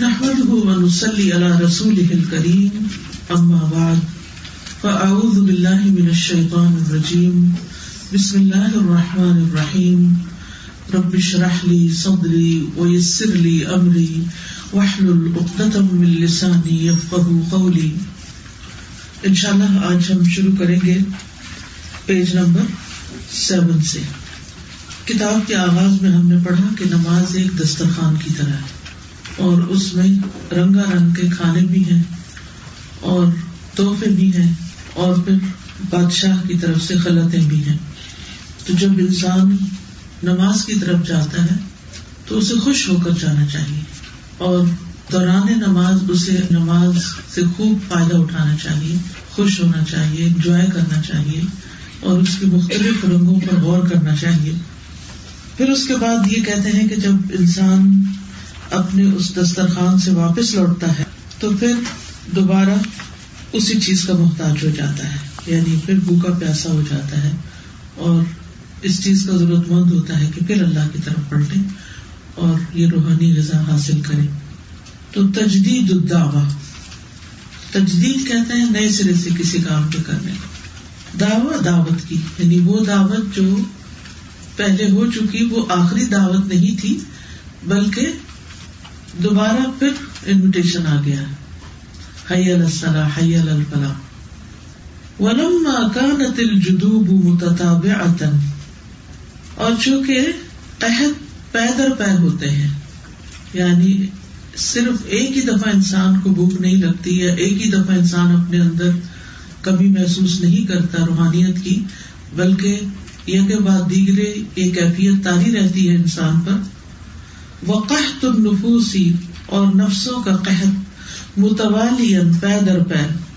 نحمده ونصلي على رسوله الكريم، أما بعد، فأعوذ بالله من الشيطان الرجيم. بسم الله الرحمن الرحيم. رب اشرح لي صدري ويسر لي أمري، واحلل عقدة من لساني يفقه قولي. انشاءاللہ آج ہم شروع کریں گے پیج نمبر سیون سے۔ کتاب کے آغاز میں ہم نے پڑھا کہ نماز ایک دسترخوان کی طرح ہے۔ اور اس میں رنگا رنگ کے کھانے بھی ہیں اور تحفے بھی ہیں اور پھر بادشاہ کی طرف سے غلطیں بھی ہیں۔ تو جب انسان نماز کی طرف جاتا ہے تو اسے خوش ہو کر جانا چاہیے اور دوران نماز اسے نماز سے خوب فائدہ اٹھانا چاہیے، خوش ہونا چاہیے انجوائے کرنا چاہیے اور اس کی مختلف رنگوں پر غور کرنا چاہیے۔ پھر اس کے بعد یہ کہتے ہیں کہ جب انسان اپنے اس دسترخوان سے واپس لوٹتا ہے، تو پھر دوبارہ اسی چیز کا محتاج ہو جاتا ہے یعنی پھر بھوکا پیاسا ہو جاتا ہے اور اس چیز کا ضرورت مند ہوتا ہے کہ پھر اللہ کی طرف پلٹے اور یہ روحانی غذا حاصل کرے۔ تو تجدید الدعوہ تجدید کہتے ہیں نئے سرے سے کسی کام کے کرنے کو۔ دعوت دعوت کی یعنی وہ دعوت جو پہلے ہو چکی، وہ آخری دعوت نہیں تھی، بلکہ دوبارہ پھر انویٹیشن آ گیا حی الصلاح، حی الفلاح ولما كانت الجدوب متتابعة۔ اور چونکہ قحط پے در پے ہوتے ہیں یعنی صرف ایک ہی دفعہ انسان کو بھوک نہیں لگتی یا ایک ہی دفعہ انسان اپنے اندر کبھی محسوس نہیں کرتا روحانیت کی، بلکہ یہ کہ بعد دیگرے یہ کیفیت تاری رہتی ہے انسان پر وقحت النفوسی اور نفسوں کا قحط متوالی پے در پے۔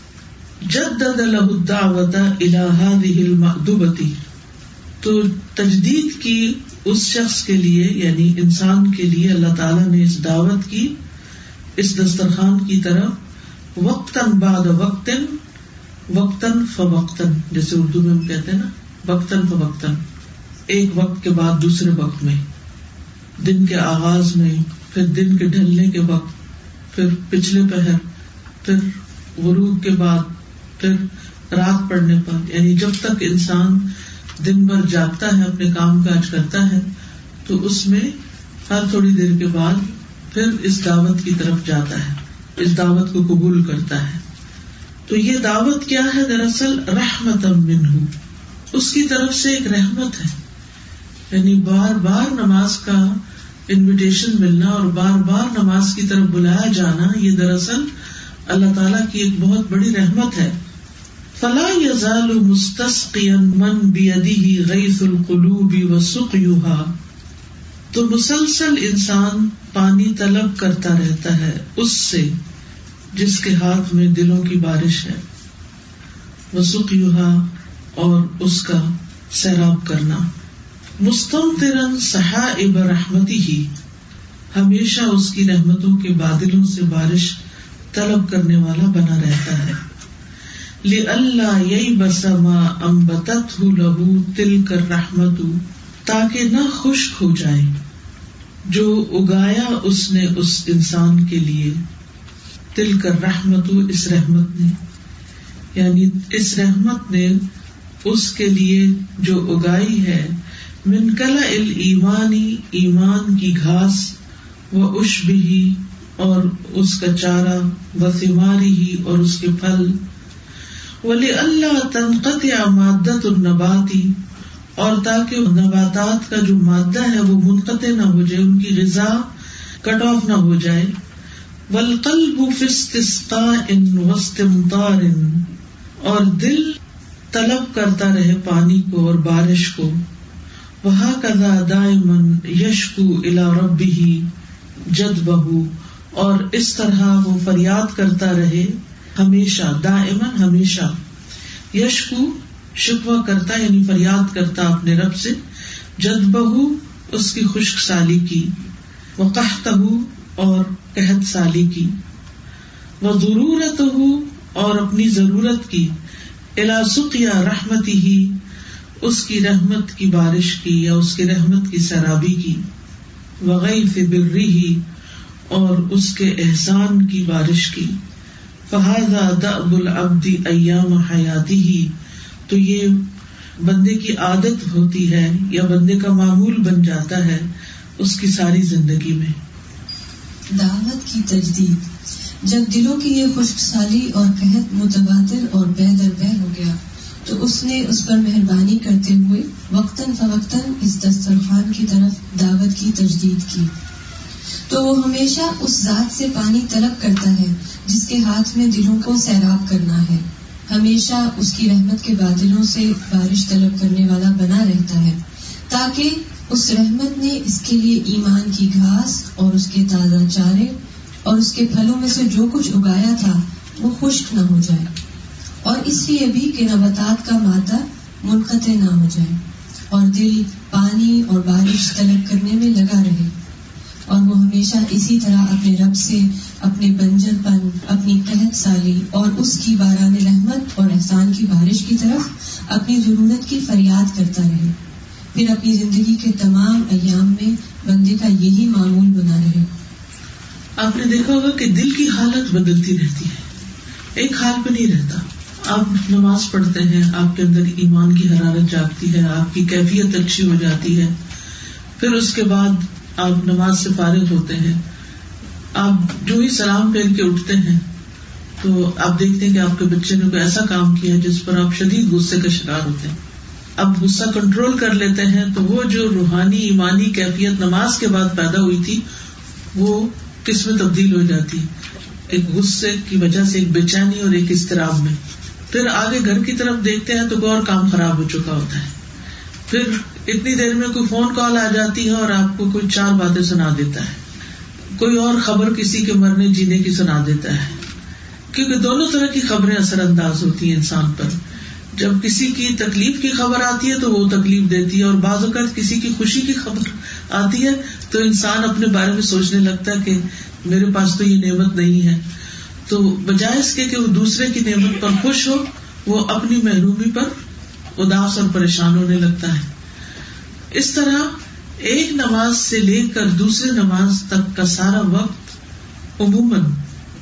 جدد له الدعوت الى هذه المأدبتی تو تجدید کی اس شخص کے لیے یعنی انسان کے لیے اللہ تعالیٰ نے اس دعوت کی، اس دسترخوان کی طرف وقتاً بعد وقتاً وقتاً فوقتاً، جیسے اردو میں ہم کہتے ہیں نا، وقتاً فوقتاً۔ ایک وقت کے بعد دوسرے وقت میں۔ دن کے آغاز میں، پھر دن کے ڈھلنے کے وقت، پھر پچھلے پہر، پھر غروب کے بعد، پھر رات پڑنے پر۔ یعنی جب تک انسان دن بھر جاگتا ہے، اپنے کام کاج کرتا ہے، تو اس میں ہر تھوڑی دیر کے بعد پھر اس دعوت کی طرف جاتا ہے، اس دعوت کو قبول کرتا ہے۔ تو یہ دعوت کیا ہے؟ دراصل رحمت منہ۔ اس کی طرف سے ایک رحمت ہے۔ یعنی بار بار نماز کا انویٹیشن ملنا اور بار بار نماز کی طرف بلایا جانا، یہ دراصل اللہ تعالیٰ کی ایک بہت بڑی رحمت ہے۔ فلا یزال من غیث القلوب و تو مسلسل انسان پانی طلب کرتا رہتا ہے اس سے جس کے ہاتھ میں دلوں کی بارش ہے۔ وہ اور اس کا سیراب کرنا۔ مستم ترن سہا اب رحمتی ہی ہمیشہ اس کی رحمتوں کے بادلوں سے بارش طلب کرنے والا بنا رہتا ہے۔ اللہ یہی بسما امبت لہو تل کر رحمت تاکہ نہ خشک ہو جائے۔ جو اگایا اس نے اس انسان کے لیے تل کر رحمت اس رحمت نے۔ یعنی اس رحمت نے اس کے لیے جو اگائی ہے منکلا ال ایمان کی گھاس، و اش بھی اور اس کا چارہ، و سماری ہی اور اس کے پھل۔ ولی اللہ تنقط یا مادت النباتی اور تاکہ نباتات کا جو مادہ ہے وہ منقطع نہ ہو جائے، ان کی غذا کٹ آف نہ ہو جائے۔ ولقلب فستسقا ان وسطار اور دل طلب کرتا رہے پانی کو اور بارش کو۔ وہ کدا دائمن یشکو الا ربی ہی جد بہو اور اس طرح وہ فریاد کرتا رہے ہمیشہ دا امن ہمیشہ۔ یشکو شکوا کرتا یعنی فریاد کرتا اپنے رب سے جد بہو اس کی خشک سالی کی وہ قحط اور قحط سالی کی وہ ضرورت ہو اور اپنی ضرورت کی الا سکیا رحمتی ہی اس کی رحمت کی بارش کی یا اس کی رحمت کی سرابی کی وغیرہ بری ہی اور اس کے احسان کی بارش کی۔ فہذا دب العبدی ایام حیاتی ہی تو یہ بندے کی عادت ہوتی ہے یا بندے کا معمول بن جاتا ہے اس کی ساری زندگی میں۔ دعوت کی تجدید۔ جب دلوں کی یہ خشک سالی اور قحط متبادر اور بے در بہ ہو گیا تو اس نے اس پر مہربانی کرتے ہوئے وقتاً فوقتاً اس دسترخوان کی طرف دعوت کی تجدید کی۔ تو وہ ہمیشہ اس ذات سے پانی طلب کرتا ہے، جس کے ہاتھ میں دلوں کو سیراب کرنا ہے۔ ہمیشہ اس کی رحمت کے بادلوں سے بارش طلب کرنے والا بنا رہتا ہے، تاکہ اس رحمت نے اس کے لیے ایمان کی گھاس اور اس کے تازہ چارے اور اس کے پھلوں میں سے جو کچھ اگایا تھا، وہ خشک نہ ہو جائے۔ اور اس لیے بھی کہ نباتات کا مادہ منقطع نہ ہو جائے اور دل، پانی اور بارش طلب کرنے میں لگا رہے اور وہ ہمیشہ اسی طرح اپنے رب سے اپنے بنجر پن اپنی قحط سالی اور اس کی باران رحمت اور احسان کی بارش کی طرف اپنی ضرورت کی فریاد کرتا رہے۔ پھر اپنی زندگی کے تمام ایام میں بندے کا یہی معمول بنا رہے۔ آپ نے دیکھا ہوگا کہ دل کی حالت بدلتی رہتی ہے۔ ایک حال پہ نہیں رہتا۔ آپ نماز پڑھتے ہیں، آپ کے اندر ایمان کی حرارت جاگتی ہے، آپ کی کیفیت اچھی ہو جاتی ہے۔ پھر اس کے بعد آپ نماز سے فارغ ہوتے ہیں۔ آپ جو ہی سلام پھیر کے اٹھتے ہیں، تو آپ دیکھتے ہیں کہ آپ کے بچے نے کوئی ایسا کام کیا جس پر آپ شدید غصے کا شکار ہوتے ہیں۔ اب غصہ کنٹرول کر لیتے ہیں، تو وہ جو روحانی، ایمانی کیفیت نماز کے بعد پیدا ہوئی تھی، وہ کس میں تبدیل ہو جاتی۔ ایک غصے کی وجہ سے، ایک بے چینی اور ایک اضطراب میں۔ پھر آگے گھر کی طرف دیکھتے ہیں تو اور کام خراب ہو چکا ہوتا ہے۔ پھر اتنی دیر میں کوئی فون کال آ جاتی ہے اور آپ کو کوئی چار باتیں سنا دیتا ہے۔ کوئی اور خبر کسی کے مرنے جینے کی سنا دیتا ہے۔ کیونکہ دونوں طرح کی خبریں اثر انداز ہوتی ہیں انسان پر۔ جب کسی کی تکلیف کی خبر آتی ہے تو وہ تکلیف دیتی ہے اور بعض اوقات کسی کی خوشی کی خبر آتی ہے تو انسان اپنے بارے میں سوچنے لگتا ہے کہ میرے پاس تو یہ نعمت نہیں ہے۔ تو بجائے اس کے کہ وہ دوسرے کی نعمت پر خوش ہو، وہ اپنی محرومی پر اداس اور پریشان ہونے لگتا ہے۔ اس طرح ایک نماز سے لے کر دوسرے نماز تک کا سارا وقت عموماً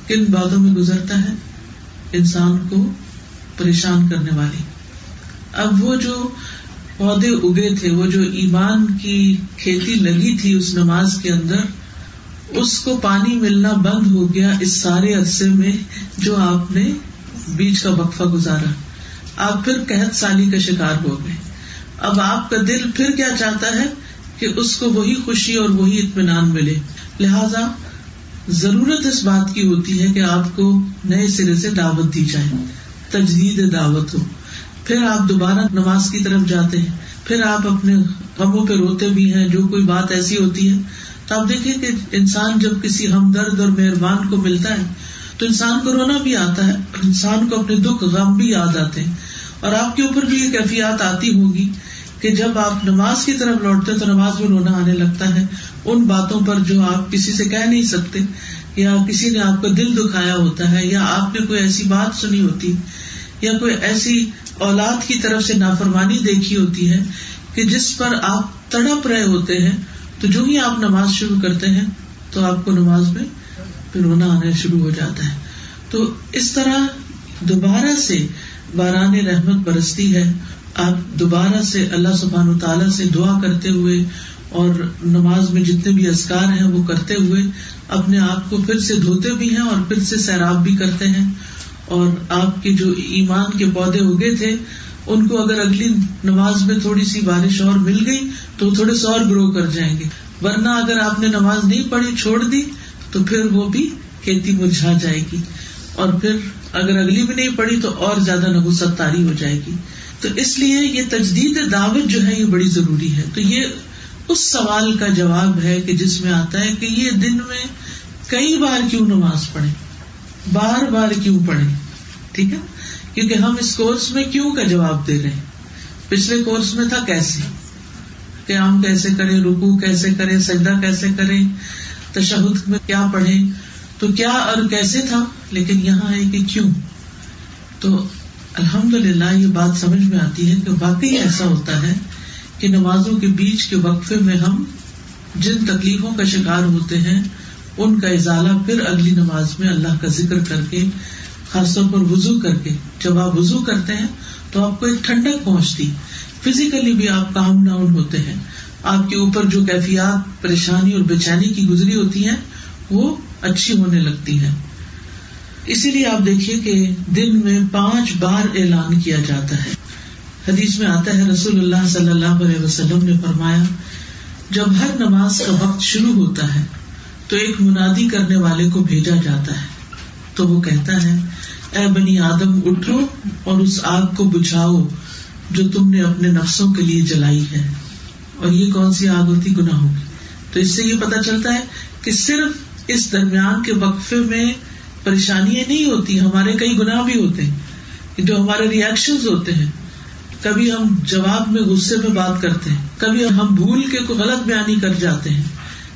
کن باتوں میں گزرتا ہے؟ انسان کو پریشان کرنے والی۔ اب وہ جو پودے اگے تھے، وہ جو ایمان کی کھیتی لگی تھی اس نماز کے اندر اس کو پانی ملنا بند ہو گیا اس سارے عرصے میں جو آپ نے بیچ کا وقفہ گزارا۔ آپ پھر قحط سالی کا شکار ہو گئے۔ اب آپ کا دل پھر کیا چاہتا ہے کہ اس کو وہی خوشی اور وہی اطمینان ملے۔ لہذا ضرورت اس بات کی ہوتی ہے کہ آپ کو نئے سرے سے دعوت دی جائے۔ تجدید دعوت ہو۔ پھر آپ دوبارہ نماز کی طرف جاتے ہیں۔ پھر آپ اپنے غموں پہ روتے بھی ہیں۔ جو کوئی بات ایسی ہوتی ہے تو آپ دیکھیں کہ انسان جب کسی ہمدرد اور مہربان کو ملتا ہے تو انسان کو رونا بھی آتا ہے، انسان کو اپنے دکھ، غم بھی یاد آتے ہیں۔ اور آپ کے اوپر بھی یہ کیفیات آتی ہوگی کہ جب آپ نماز کی طرف لوٹتے تو نماز میں رونا آنے لگتا ہے۔ ان باتوں پر جو آپ کسی سے کہہ نہیں سکتے یا کسی نے آپ کا دل دکھایا ہوتا ہے یا آپ نے کوئی ایسی بات سنی ہوتی یا کوئی ایسی اولاد کی طرف سے نافرمانی دیکھی ہوتی ہے کہ جس پر آپ تڑپ رہے ہوتے ہیں۔ تو جو ہی آپ نماز شروع کرتے ہیں تو آپ کو نماز میں پھر رونا آنا شروع ہو جاتا ہے۔ تو اس طرح دوبارہ سے باران رحمت برستی ہے۔ آپ دوبارہ سے اللہ سبحان تعالیٰ سے دعا کرتے ہوئے اور نماز میں جتنے بھی ازکار ہیں وہ کرتے ہوئے اپنے آپ کو پھر سے دھوتے بھی ہیں اور پھر سے سیراب بھی کرتے ہیں۔ اور آپ کے جو ایمان کے پودے اگے تھے ان کو اگر اگلی نماز میں تھوڑی سی بارش اور مل گئی تو تھوڑے سو اور گرو کر جائیں گے۔ ورنہ اگر آپ نے نماز نہیں پڑھی، چھوڑ دی، تو پھر وہ بھی کھیتی مرجھا جائے گی۔ اور پھر اگر اگلی بھی نہیں پڑھی تو اور زیادہ نبوست تاری ہو جائے گی۔ تو اس لیے یہ تجدید دعوت جو ہے، یہ بڑی ضروری ہے۔ تو یہ اس سوال کا جواب ہے کہ جس میں آتا ہے کہ یہ دن میں کئی بار کیوں نماز پڑھے بار بار کیوں پڑھے ٹھیک ہے؟ کیونکہ ہم اس کورس میں کیوں کا جواب دے رہے ہیں؟ پچھلے کورس میں تھا کیسے؟ کہ ہم کیسے کریں رکو کیسے کریں، سجدہ کیسے کریں، تشہد میں کیا پڑھے تو کیا اور کیسے تھا؟ لیکن یہاں ہے کہ کیوں؟ تو الحمد للہ یہ بات سمجھ میں آتی ہے کہ واقعی ایسا ہوتا ہے کہ نمازوں کے بیچ کے وقفے میں ہم جن تکلیفوں کا شکار ہوتے ہیں، ان کا ازالہ پھر اگلی نماز میں اللہ کا ذکر کر کے خاص طور پر وزو کر کے۔ جب آپ وزو کرتے ہیں تو آپ کو ایک ٹھنڈک پہنچتی۔ فزیکلی بھی آپ کام ڈاؤن ہوتے ہیں۔ آپ کے اوپر جو کیفیات، پریشانی اور بےچانی کی گزری ہوتی ہیں، وہ اچھی ہونے لگتی ہے اسی لیے آپ دیکھیے کہ دن میں پانچ بار اعلان کیا جاتا ہے۔ حدیث میں آتا ہے، رسول اللہ صلی اللہ علیہ وسلم نے فرمایا، جب ہر نماز کا وقت شروع ہوتا ہے، تو ایک منادی کرنے والے کو بھیجا جاتا ہے۔ تو وہ کہتا ہے اے بنی آدم، اٹھو اور اس آگ کو بجھاؤ جو تم نے اپنے نفسوں کے لیے جلائی ہے۔ اور یہ کون سی آگ ہوتی؟ گنا ہوگی تو اس سے یہ پتا چلتا ہے کہ صرف اس درمیان کے وقفے میں پریشانیاں نہیں ہوتی، ہمارے کئی گناہ بھی ہوتے ہیں جو ہمارے ریئیکشن ہوتے ہیں۔ کبھی ہم جواب میں غصے میں بات کرتے ہیں، کبھی ہم بھول کے کوئی غلط بیانی کر جاتے ہیں،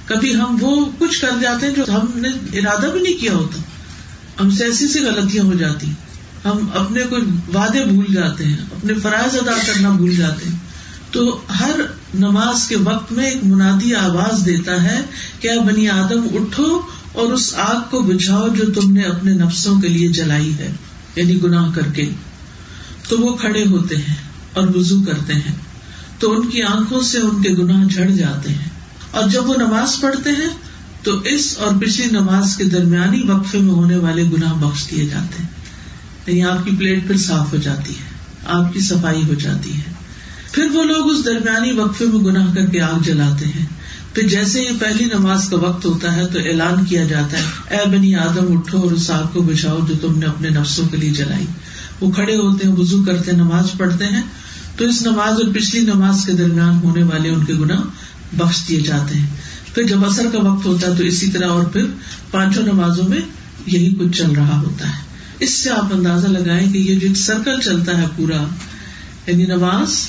کبھی ہم وہ کچھ کر جاتے ہیں جو ہم نے ارادہ بھی نہیں کیا ہوتا۔ ہم سے ایسی سی غلطیاں ہو جاتی۔ ہم اپنے کوئی وعدے بھول جاتے ہیں، اپنے فرائض ادا کرنا بھول جاتے ہیں۔ تو ہر نماز کے وقت میں ایک منادی آواز دیتا ہے کہ بنی آدم، اٹھو اور اس آگ کو بچھاؤ جو تم نے اپنے نفسوں کے لیے جلائی ہے یعنی گناہ کر کے۔ تو وہ کھڑے ہوتے ہیں اور وزو کرتے ہیں۔ تو ان کی آنکھوں سے ان کے گناہ جھڑ جاتے ہیں۔ اور جب وہ نماز پڑھتے ہیں تو اس اور پچھلی نماز کے درمیانی وقفے میں ہونے والے گناہ بخش دیے جاتے ہیں۔ یعنی آپ کی پلیٹ پھر صاف ہو جاتی ہے، آپ کی صفائی ہو جاتی ہے۔ پھر وہ لوگ اس درمیانی وقفے میں گناہ کر کے آگ جلاتے ہیں۔ پھر جیسے ہی پہلی نماز کا وقت ہوتا ہے تو اعلان کیا جاتا ہے، اے بنی آدم، اٹھو اور اس آگ کو بچاؤ جو تم نے اپنے نفسوں کے لیے جلائی۔ وہ کھڑے ہوتے ہیں وزو کرتے ہیں، نماز پڑھتے ہیں۔ تو اس نماز اور پچھلی نماز کے درمیان ہونے والے ان کے گناہ بخش دیے جاتے ہیں۔ پھر جب اثر کا وقت ہوتا ہے تو اسی طرح اور پھر پانچوں نمازوں میں یہی کچھ چل رہا ہوتا ہے۔ اس سے آپ اندازہ لگائیں کہ یہ جو ایک سرکل چلتا ہے پورا یعنی نماز،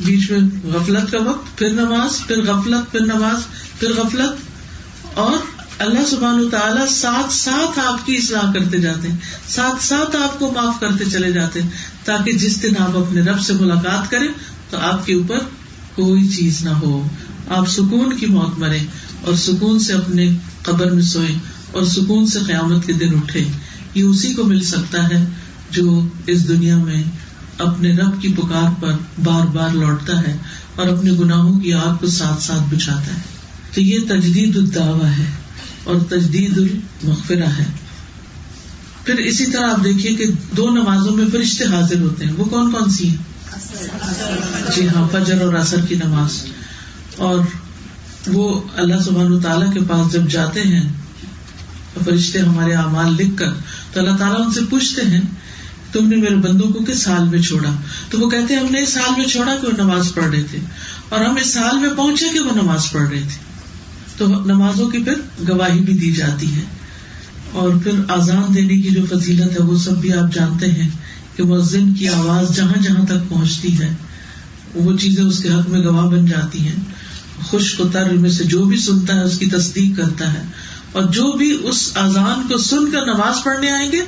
بیچ میں غفلت کا وقت، پھر نماز، پھر غفلت، پھر نماز، پھر غفلت، اور اللہ سبحان و تعالیٰ ساتھ ساتھ آپ کی اصلاح کرتے جاتے ہیں۔ ساتھ ساتھ آپ کو معاف کرتے چلے جاتے ہیں۔ تاکہ جس دن آپ اپنے رب سے ملاقات کریں تو آپ کے اوپر کوئی چیز نہ ہو۔ آپ سکون کی موت مرے اور سکون سے اپنے قبر میں سوئے اور سکون سے قیامت کے دن اٹھے یہ اسی کو مل سکتا ہے جو اس دنیا میں اپنے رب کی پکار پر بار بار لوٹتا ہے اور اپنے گناہوں کی آگ کو ساتھ ساتھ بچھاتا ہے۔ تو یہ تجدید الدعوی ہے اور تجدید المغفرہ ہے۔ پھر اسی طرح آپ دیکھیے کہ دو نمازوں میں فرشتے حاضر ہوتے ہیں۔ وہ کون کون سی ہیں؟ جی ہاں فجر اور اثر کی نماز۔ اور وہ اللہ سبحان تعالیٰ کے پاس جب جاتے ہیں فرشتے ہمارے اعمال لکھ کر، تو اللہ تعالیٰ ان سے پوچھتے ہیں، تم نے میرے بندوں کو کس سال میں چھوڑا؟ تو وہ کہتے ہیں، ہم نے اس سال میں چھوڑا کہ وہ نماز پڑھ رہے تھے، اور ہم اس سال میں پہنچے کہ وہ نماز پڑھ رہے تھے۔ تو نمازوں کی پھر گواہی بھی دی جاتی ہے۔ اور پھر آزان دینے کی جو فضیلت ہے، وہ سب بھی آپ جانتے ہیں۔ کہ مؤذن کی آواز جہاں جہاں تک پہنچتی ہے، وہ چیزیں اس کے حق میں گواہ بن جاتی ہیں۔ خوش کو تر میں سے جو بھی سنتا ہے، اس کی تصدیق کرتا ہے۔ اور جو بھی اس اذان کو سن کر نماز پڑھنے آئیں گے،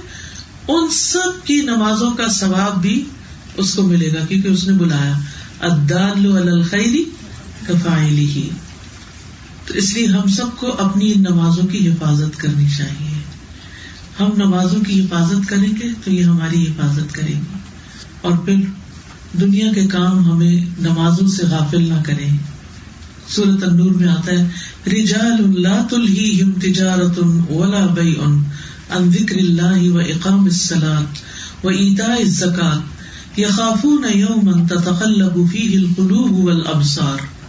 ان سب کی نمازوں کا ثواب بھی اس کو ملے گا، کیونکہ اس نے بلایا۔ ادال الخری کفائلی ہی تو اس لیے ہم سب کو اپنی ان نمازوں کی حفاظت کرنی چاہیے۔ ہم نمازوں کی حفاظت کریں گے تو یہ ہماری حفاظت کرے گی۔ اور پھر دنیا کے کام ہمیں نمازوں سے غافل نہ کرے سورت النور میں آتا ہے، رجال اللہ تلہم تجارت ولا بئی ان ان ذکر اللہ و اقام السلاط و ایتا الزکات یخافون یوما تتقلب فیہ القلوب والابصار۔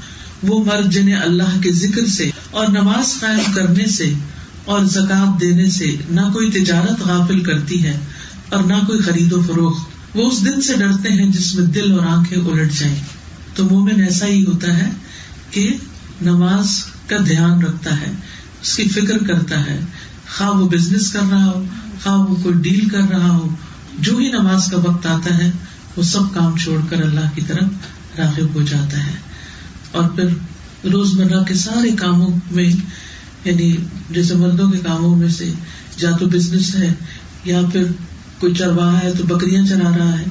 وہ مرد جنہیں اللہ کے ذکر سے اور نماز قائم کرنے سے اور زکات دینے سے نہ کوئی تجارت غافل کرتی ہے اور نہ کوئی خرید و فروخت۔ وہ اس دن سے ڈرتے ہیں جس میں دل اور آنکھیں الٹ جائیں۔ تو مومن ایسا ہی ہوتا ہے کہ نماز کا دھیان رکھتا ہے، اس کی فکر کرتا ہے۔ خواہ وہ بزنس کر رہا ہو خواہ وہ کوئی ڈیل کر رہا ہو، جو ہی نماز کا وقت آتا ہے، وہ سب کام چھوڑ کر اللہ کی طرف راغب ہو جاتا ہے۔ اور پھر روزمرہ کے سارے کاموں میں یعنی جیسے مردوں کے کاموں میں سے یا تو بزنس ہے یا پھر کوئی چرواہا ہے تو بکریاں چلا رہا ہے۔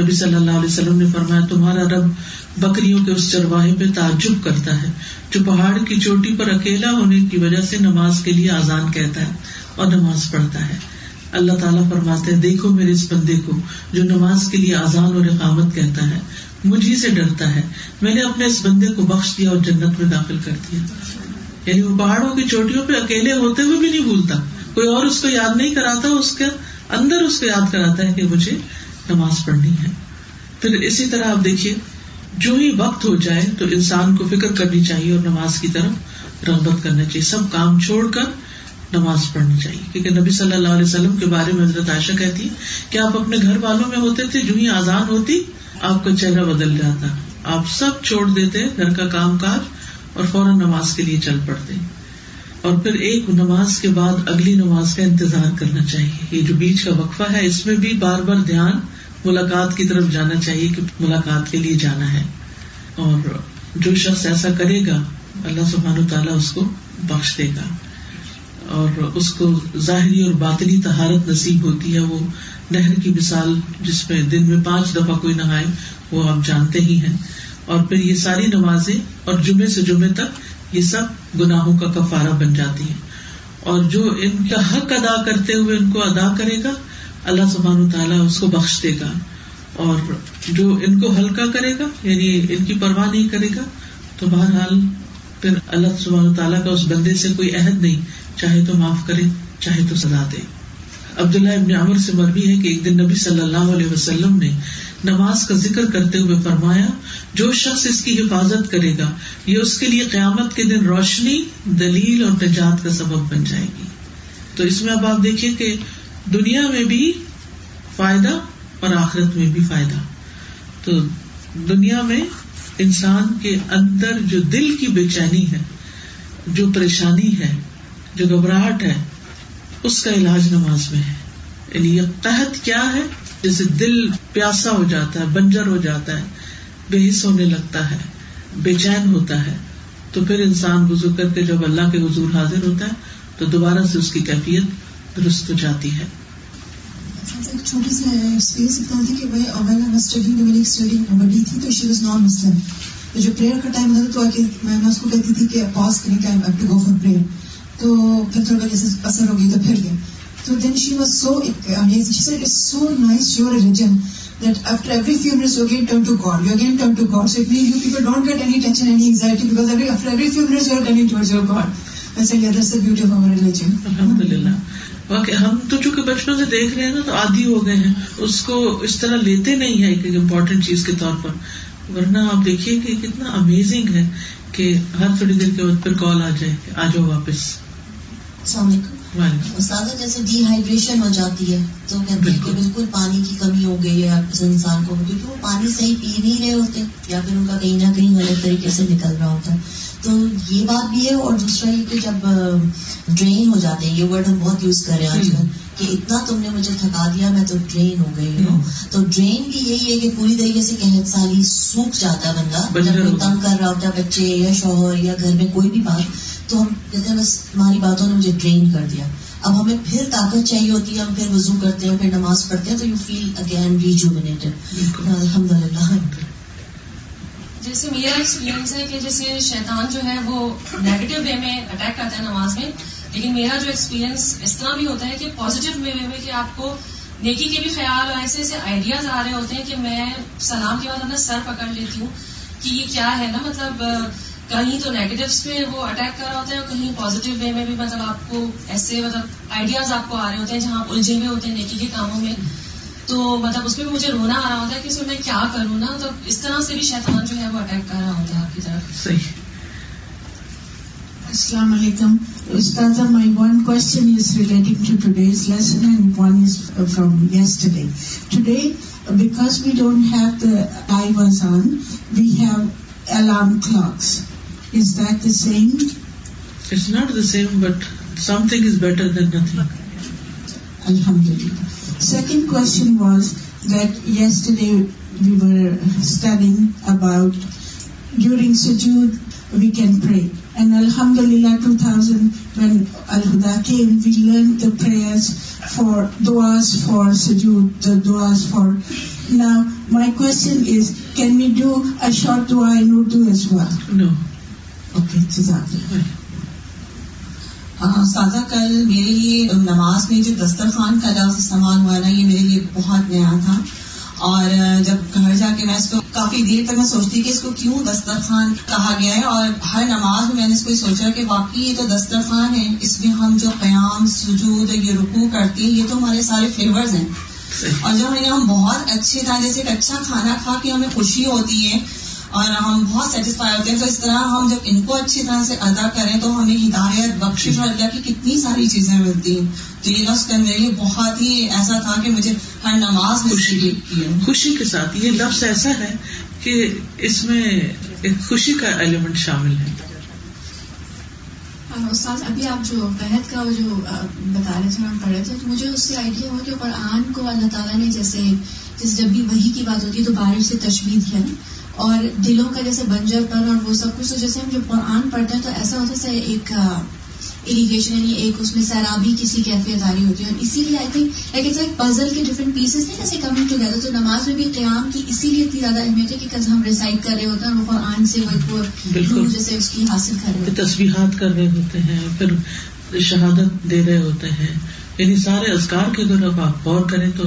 نبی صلی اللہ علیہ وسلم نے فرمایا، تمہارا رب بکریوں کے اس چرواہے پہ تعجب کرتا ہے، جو پہاڑ کی چوٹی پر اکیلا ہونے کی وجہ سے نماز کے لیے آزان کہتا ہے اور نماز پڑھتا ہے۔ اللہ تعالیٰ فرماتے ہیں، دیکھو میرے اس بندے کو، جو نماز کے لیے آزان اور اقامت کہتا ہے، مجھے سے ڈرتا ہے۔ میں نے اپنے اس بندے کو بخش دیا اور جنت میں داخل کر دیا۔ یعنی وہ پہاڑوں کی چوٹیوں پہ اکیلے ہوتے ہوئے بھی نہیں بھولتا۔ کوئی اور اس کو یاد نہیں کراتا، اس کے اندر اس کو یاد کراتا ہے کہ مجھے نماز پڑھنی ہے۔ پھر اسی طرح آپ دیکھیے، جو ہی وقت ہو جائے تو انسان کو فکر کرنی چاہیے اور نماز کی طرف رغبت کرنا چاہیے۔ سب کام چھوڑ کر نماز پڑھنی چاہیے۔ کیونکہ نبی صلی اللہ علیہ وسلم کے بارے میں حضرت عائشہ کہتی کہ آپ اپنے گھر والوں میں ہوتے تھے؟ جو ہی آزاد ہوتی، آپ کا چہرہ بدل جاتا۔ آپ سب چھوڑ دیتے، گھر کا کام کاج اور فوراً نماز کے لیے چل پڑتے اور پھر ایک نماز کے بعد اگلی نماز کا انتظار کرنا چاہیے۔ یہ جو بیچ کا وقفہ ہے، اس میں بھی بار بار دھیان ملاقات کی طرف جانا چاہیے کہ ملاقات کے لیے جانا ہے۔ اور جو شخص ایسا کرے گا، اللہ سبحان و تعالیٰ اس کو بخش دے گا۔ اور اس کو ظاہری اور باطنی تہارت نصیب ہوتی ہے۔ وہ نہر کی مثال جس میں دن میں پانچ دفعہ کوئی نہائے، وہ آپ جانتے ہی ہیں۔ اور پھر یہ ساری نمازیں اور جمعے سے جمعے تک یہ سب گناہوں کا کفارہ بن جاتی ہے اور جو ان کا حق ادا کرتے ہوئے ان کو ادا کرے گا، اللہ سبحان تعالیٰ اس کو بخش دے گا۔ اور جو ان کو ہلکا کرے گا یعنی ان کی پرواہ نہیں کرے گا، تو بہرحال پھر اللہ سبحان تعالیٰ کا اس بندے سے کوئی عہد نہیں، چاہے تو معاف کرے، چاہے تو سزا دے۔ عبداللہ ابن عمر سے مربی ہے کہ ایک دن نبی صلی اللہ علیہ وسلم نے نماز کا ذکر کرتے ہوئے فرمایا، جو شخص اس کی حفاظت کرے گا، یہ اس کے لیے قیامت کے دن روشنی، دلیل اور نجات کا سبب بن جائے گی۔ تو اس میں اب آپ دیکھیے کہ دنیا میں بھی فائدہ اور آخرت میں بھی فائدہ۔ تو دنیا میں انسان کے اندر جو دل کی بے چینی ہے، جو پریشانی ہے، جو گھبراہٹ ہے اس کا علاج نماز میں ہے۔ یعنی یہ تحت کیا ہے؟ جیسے دل پیاسا ہو جاتا ہے، بنجر ہو جاتا ہے، بے حص ہونے لگتا ہے، بے چین ہوتا ہے۔ تو پھر انسان وزو کر کے جب اللہ کے حضور حاضر ہوتا ہے، تو دوبارہ سے اس کی کیفیت درست ہو جاتی ہے۔ چھوٹی سی اسپیس اتنا تھی کہ میری اسٹڈی بڑی تھی، تو شی واز نان مسلم جو پریئر کا ٹائم ہوتا تو میں اس کو کہتی تھی کہ پاز کریں، کہ گو فار پریئر تو پھر تھوڑا جیسے اثر ہو گئی تو پھر گیا تو then she was so amazing so nice your religion that after every few minutes you again turn to God, you again turn to God. So it means you people don't get any tension, any anxiety because every, after every few minutes you are turning towards your God. I said, yeah, that's the beauty of our religion. Alhamdulillah. واقع ہم تو چونکہ بچپن سے دیکھ رہے ہیں نا تو عادی ہو گئے ہیں اس کو اس طرح لیتے نہیں ہیں ایک امپورٹینٹ چیز کے طور پر ورنہ آپ دیکھیے کہ کتنا امیزنگ ہے کہ ہر تھوڑی دیر کے بعد پھر کال آ جائے آ جاؤ واپس السلام علیکم استاد جیسے ڈی ہائیڈریشن ہو جاتی ہے تو کہتے ہیں کہ بالکل۔ پانی کی کمی ہو گئی ہے انسان کو کیونکہ وہ پانی صحیح پی نہیں رہے ہوتے یا پھر ان کا کہیں نہ کہیں غلط طریقے سے نکل رہا ہوتا۔ ہے تو یہ بات بھی ہے اور دوسرا یہ کہ جب ڈرین ہو جاتے ہیں یہ ورڈ ہم بہت یوز کر رہے ہیں آج کل کہ اتنا تم نے مجھے تھکا دیا میں تو ڈرین ہو گئی ہوں۔ تو ڈرین بھی یہی ہے کہ پوری طریقے سے کہ سالی سوکھ جاتا ہے بندہ۔ جب وہ تنگ کر رہا ہوتا ہے بچے یا شوہر یا گھر میں کوئی بھی بات تو ہم کہتے ہیں بس ہماری باتوں نے مجھے ڈرین کر دیا۔ اب ہمیں پھر طاقت چاہیے ہوتی ہے ہم پھر وضو کرتے ہیں پھر نماز پڑھتے ہیں تو یو فیل اگین ریجومنیٹڈ الحمد للہ جیسے میرا ایکسپیرینس ہے کہ جیسے شیطان جو ہے وہ نیگیٹو وے میں اٹیک کرتا ہے نماز میں لیکن میرا جو ایکسپیرینس اس طرح بھی ہوتا ہے کہ پازیٹیو وے میں کہ آپ کو نیکی کے بھی خیال اور ایسے ایسے آئیڈیاز آ رہے ہوتے ہیں کہ میں سلام کے بعد اپنا سر پکڑ لیتی ہوں کہ یہ کیا ہے نا؟ مطلب کہیں تو نیگیٹوس میں وہ اٹیک کر رہا ہوتا ہے اور کہیں پازیٹیو وے میں بھی مطلب آپ کو ایسے مطلب آئیڈیاز آپ کو آ رہے ہوتے ہیں جہاں آپ الجھے ہوئے ہوتے ہیں نیکی کے کاموں میں۔ تو مطلب اس میں بھی مجھے رونا آ رہا ہوتا ہے کہ اس میں میں کیا کروں نا؟ تو اس طرح سے بھی شیطان جو ہے وہ اٹیک کر رہا ہوتا ہے آپ کی طرف۔ صحیح۔ السلام علیکم۔ استاد my one question is relating to today's lesson and one is from yes today today because we don't have the I was on we have alarm clocks is that the same it's not the same but something is better than nothing الحمد للہ second question was that yes today we were studying about during سجود we can pray and الحمد للہ two thousand one Al-Huda came we learn the prayers for دعاز for سجود the دعاز for Now, my question is, can we do a short dua in Urdu as well? No. Jazakallah. سادہ کل میرے لیے نماز میں جو دسترخوان کا لفظ استعمال ہوا نا یہ میرے لیے بہت نیا تھا۔ اور جب گھر جا کے میں اس کو کافی دیر تک میں سوچتی کہ اس کو کیوں دسترخوان کہا گیا ہے اور ہر نماز میں میں نے اس کو سوچا کہ واقعی یہ تو دسترخوان ہے اس میں ہم جو قیام سجود یہ رکو کرتے ہیں یہ تو ہمارے سارے فلیورز ہیں۔ اور جب ہم بہت اچھے طرح جیسے ایک اچھا کھانا کھا کے ہمیں خوشی ہوتی ہے۔ اور ہم بہت سیٹسفائی ہوتے ہیں۔ تو اس طرح ہم جب ان کو اچھی طرح سے ادا کریں تو ہمیں ہدایت بخش اور اللہ کی کتنی ساری چیزیں ملتی ہیں۔ تو یہ لفظ میرے لیے بہت ہی ایسا تھا کہ مجھے ہر نماز میں خوشی خوشی کے ساتھ یہ لفظ ایسا ہے کہ اس میں ایک خوشی کا ایلیمنٹ شامل ہے۔ استاد ابھی آپ جو قحط کا جو بتا رہے تھے ہم پڑھ رہے تھے تو مجھے اس سے آئیڈیا ہوا کہ قرآن کو اللہ تعالیٰ نے جیسے جیسے جب بھی وہی کی بات ہوتی ہے تو بارش سے تشویح کیا اور دلوں کا جیسے بنجر پر اور وہ سب کچھ جیسے ہم جب قرآن پڑھتے ہیں تو ایسا ہوتا ہے ایک اریگیشن یعنی ایک اس میں سیرابی کسی کیفیت آ رہی ہوتی ہے۔ اور اسی لیے I think like it's puzzle کے ڈفرنٹ پیسز تھے جیسے کمنگ ٹوگیدر تو نماز میں بھی قیام کی اسی لیے اتنی زیادہ اہمیت ہے کہ ہم ریسائٹ کر رہے ہوتے ہیں وہ قرآن سے وہ جیسے اس کی حاصل کر رہے ہیں۔ تصویرات کر رہے ہوتے ہیں پھر شہادت دے رہے ہوتے ہیں۔ یعنی سارے ازکار کے اگر آپ غور کریں تو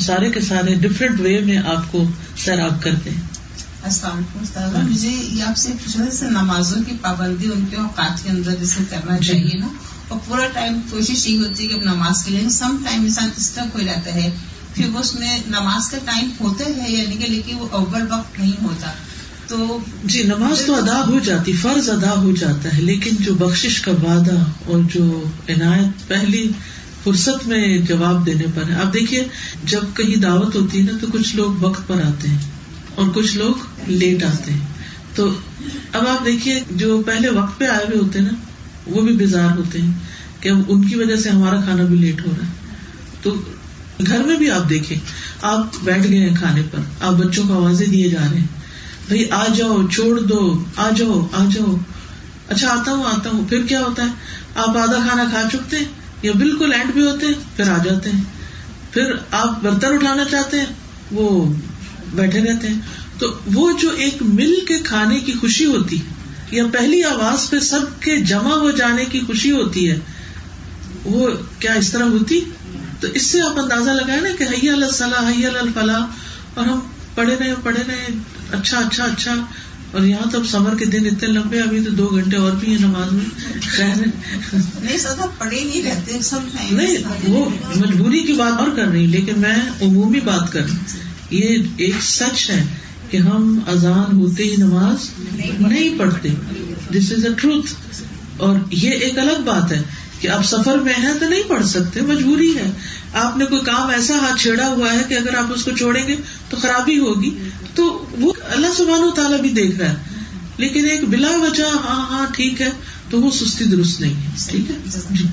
سارے کے سارے ڈفرینٹ وے میں آپ کو سیراب کرتے ہیں۔ السلام علیکم مجھے یہ آپ سے پوچھنا جیسے نمازوں کی پابندی ان کے اوقات کے اندر جیسے کرنا جی۔ چاہیے نا اور پورا ٹائم کوشش یہی ہوتی ہے کہ نماز کے لیے سم ٹائم انسان اسٹک ہو جاتا ہے پھر وہ اس میں نماز کا ٹائم ہوتا ہے یعنی کہ لیکن وہ اوور وقت نہیں ہوتا۔ تو جی نماز تو ادا ہو جاتی فرض ادا ہو جاتا ہے لیکن جو بخش کا وعدہ اور جو عنایت پہلی فرصت میں جواب دینے پر ہے۔ آپ دیکھیے جب کہیں دعوت ہوتی ہے نا تو کچھ لوگ وقت پر آتے ہیں۔ اور کچھ لوگ لیٹ آتے ہیں۔ تو اب آپ دیکھیے، جو پہلے وقت پہ آئے ہوئے ہوتے ہیں نا، وہ بھی بیزار ہوتے ہیں کہ ان کی وجہ سے ہمارا کھانا بھی لیٹ ہو رہا ہے۔ تو گھر میں بھی آپ دیکھیں، آپ بیٹھ گئے ہیں کھانے پر، آپ بچوں کو آوازیں دیے جا رہے ہیں۔ بھائی، آ جاؤ، چھوڑ دو، آ جاؤ آ جاؤ۔ اچھا آتا ہوں آتا ہوں۔ پھر کیا ہوتا ہے؟ آپ آدھا کھانا کھا چکتے ہیں یا بالکل اینڈ بھی ہوتے ہیں، پھر آ جاتے ہیں۔ پھر آپ برتن اٹھانا چاہتے ہیں، وہ بیٹھے رہتے ہیں۔ تو وہ جو ایک مل کے کھانے کی خوشی ہوتی یا پہلی آواز پہ سب کے جمع ہو جانے کی خوشی ہوتی ہے وہ کیا اس طرح ہوتی؟ تو اس سے آپ اندازہ لگائے نا کہ حیا اللہ حیا الفلاح اور ہم پڑھے رہے پڑھے رہے اچھا اچھا اچھا۔ اور یہاں تو سمر کے دن اتنے لمبے ابھی تو دو گھنٹے اور بھی ہیں نماز میں۔ پڑھے نہیں رہتے نہیں وہ مجبوری کی بات اور کر رہی لیکن میں عمومی بات کر رہی۔ یہ ایک سچ ہے کہ ہم اذان ہوتے ہی نماز نہیں پڑھتے۔ دس از اے ٹروتھ اور یہ ایک الگ بات ہے کہ آپ سفر میں ہیں تو نہیں پڑھ سکتے، مجبوری ہے۔ آپ نے کوئی کام ایسا ہاتھ چھیڑا ہوا ہے کہ اگر آپ اس کو چھوڑیں گے تو خرابی ہوگی۔ تو وہ اللہ سبحانہ و تعالیٰ بھی دیکھ رہا ہے۔ لیکن ایک بلا وجہ ہاں ہاں ٹھیک ہے، تو وہ سستی درست نہیں ہے۔ ٹھیک ہے؟ جی۔